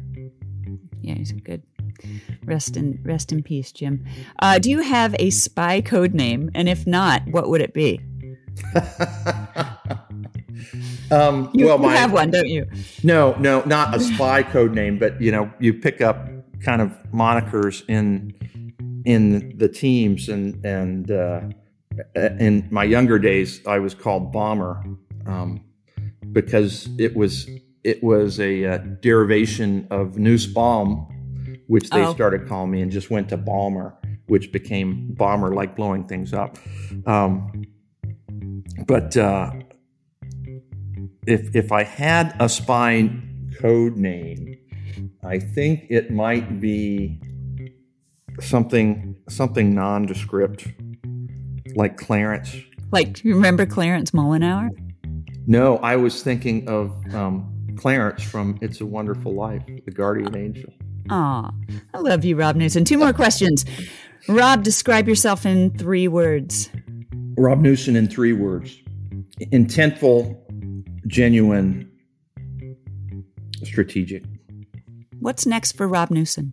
yeah, he's good. Rest in rest in peace, Jim. Uh, do you have a spy code name? And if not, what would it be? um, you, well, my, have one, don't you? No, no, not a spy code name, but you know, you pick up kind of monikers in in the teams, and and uh, in my younger days, I was called Bomber um, because it was it was a uh, derivation of Nussbaum, which they oh. started calling me, and just went to Balmer, which became Bomber, like blowing things up. Um, but uh, if if I had a spy code name, I think it might be something something nondescript, like Clarence. Like, you remember Clarence Mollenauer? No, I was thinking of um, Clarence from It's a Wonderful Life, the guardian angel. Aw, I love you, Rob Newson. Two more questions. Rob, describe yourself in three words. Rob Newson in three words intentful, genuine, strategic. What's next for Rob Newson?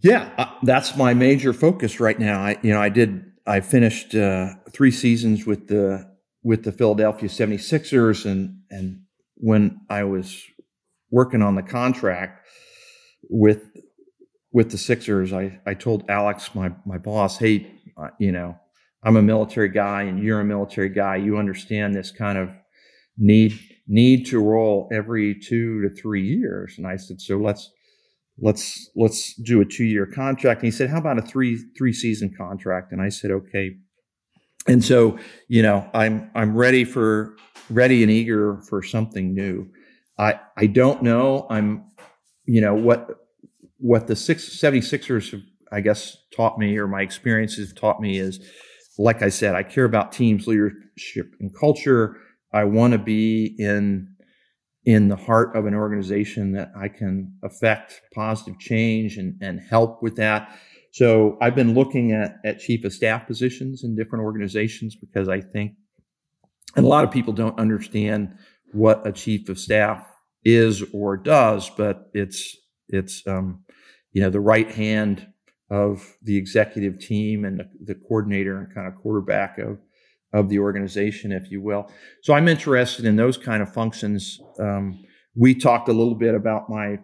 Yeah, uh, that's my major focus right now. I, you know, I did, I finished uh, three seasons with the with the Philadelphia 76ers and and when I was working on the contract with with the Sixers, I I told Alex, my my boss, hey, uh, you know, I'm a military guy and you're a military guy. You understand this kind of need need to roll every two to three years. And I said, so let's let's let's do a two year contract. And he said, how about a three three season contract? And I said, okay. And so, you know, I'm I'm ready for ready and eager for something new. I I don't know. I'm, you know, what what the six, 76ers have, I guess, taught me or my experiences have taught me is, like I said, I care about teams, leadership, and culture. I want to be in in the heart of an organization that I can affect positive change and, and help with that. So I've been looking at, at chief of staff positions in different organizations because I think, and a lot of people don't understand what a chief of staff is or does, but it's it's um, you know the right hand of the executive team and the, the coordinator and kind of quarterback of of the organization, if you will. So I'm interested in those kind of functions. Um, we talked a little bit about my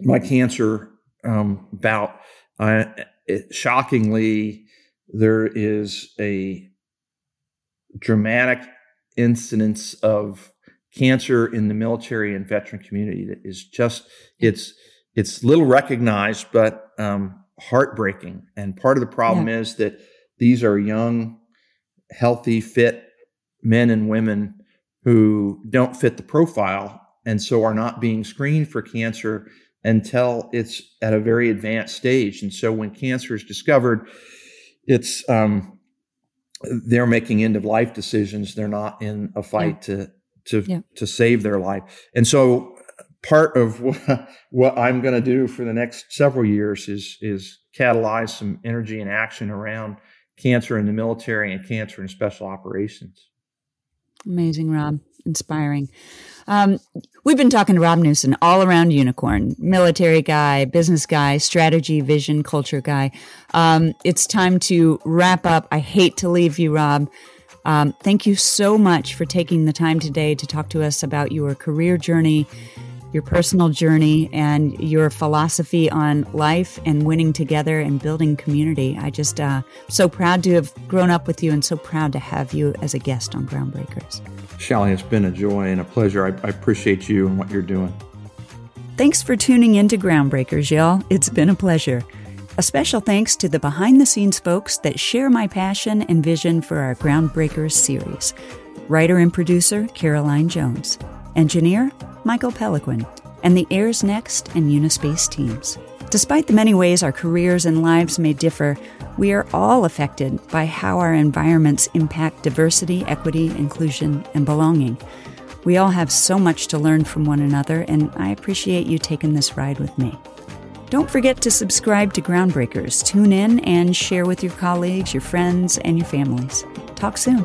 my cancer um, bout. Uh, it, shockingly, there is a dramatic incidence of cancer in the military and veteran community that is just it's it's little recognized, but um, heartbreaking. And part of the problem yeah. is that these are young healthy, fit men and women who don't fit the profile and so are not being screened for cancer until it's at a very advanced stage. And so when cancer is discovered, it's um, they're making end of life decisions. They're not in a fight yeah. to to yeah. to save their life. And so part of what, what I'm going to do for the next several years is is catalyze some energy and action around cancer in the military and cancer in special operations. Amazing, Rob. Inspiring. Um, we've been talking to Rob Newson all around Unicorn, military guy, business guy, strategy, vision, culture guy. Um, it's time to wrap up. I hate to leave you, Rob. Um, thank you so much for taking the time today to talk to us about your career journey your personal journey and your philosophy on life and winning together and building community. I just uh, so proud to have grown up with you and so proud to have you as a guest on Groundbreakers. Chely, it's been a joy and a pleasure. I, I appreciate you and what you're doing. Thanks for tuning in to Groundbreakers, y'all. It's been a pleasure. A special thanks to the behind the scenes folks that share my passion and vision for our Groundbreakers series. Writer and producer Caroline Jones. Engineer Michael Peliquin, and the Airs Next and Unispace teams. Despite the many ways our careers and lives may differ, we are all affected by how our environments impact diversity, equity, inclusion, and belonging. We all have so much to learn from one another, and I appreciate you taking this ride with me. Don't forget to subscribe to Groundbreakers, tune in, and share with your colleagues, your friends, and your families. Talk soon.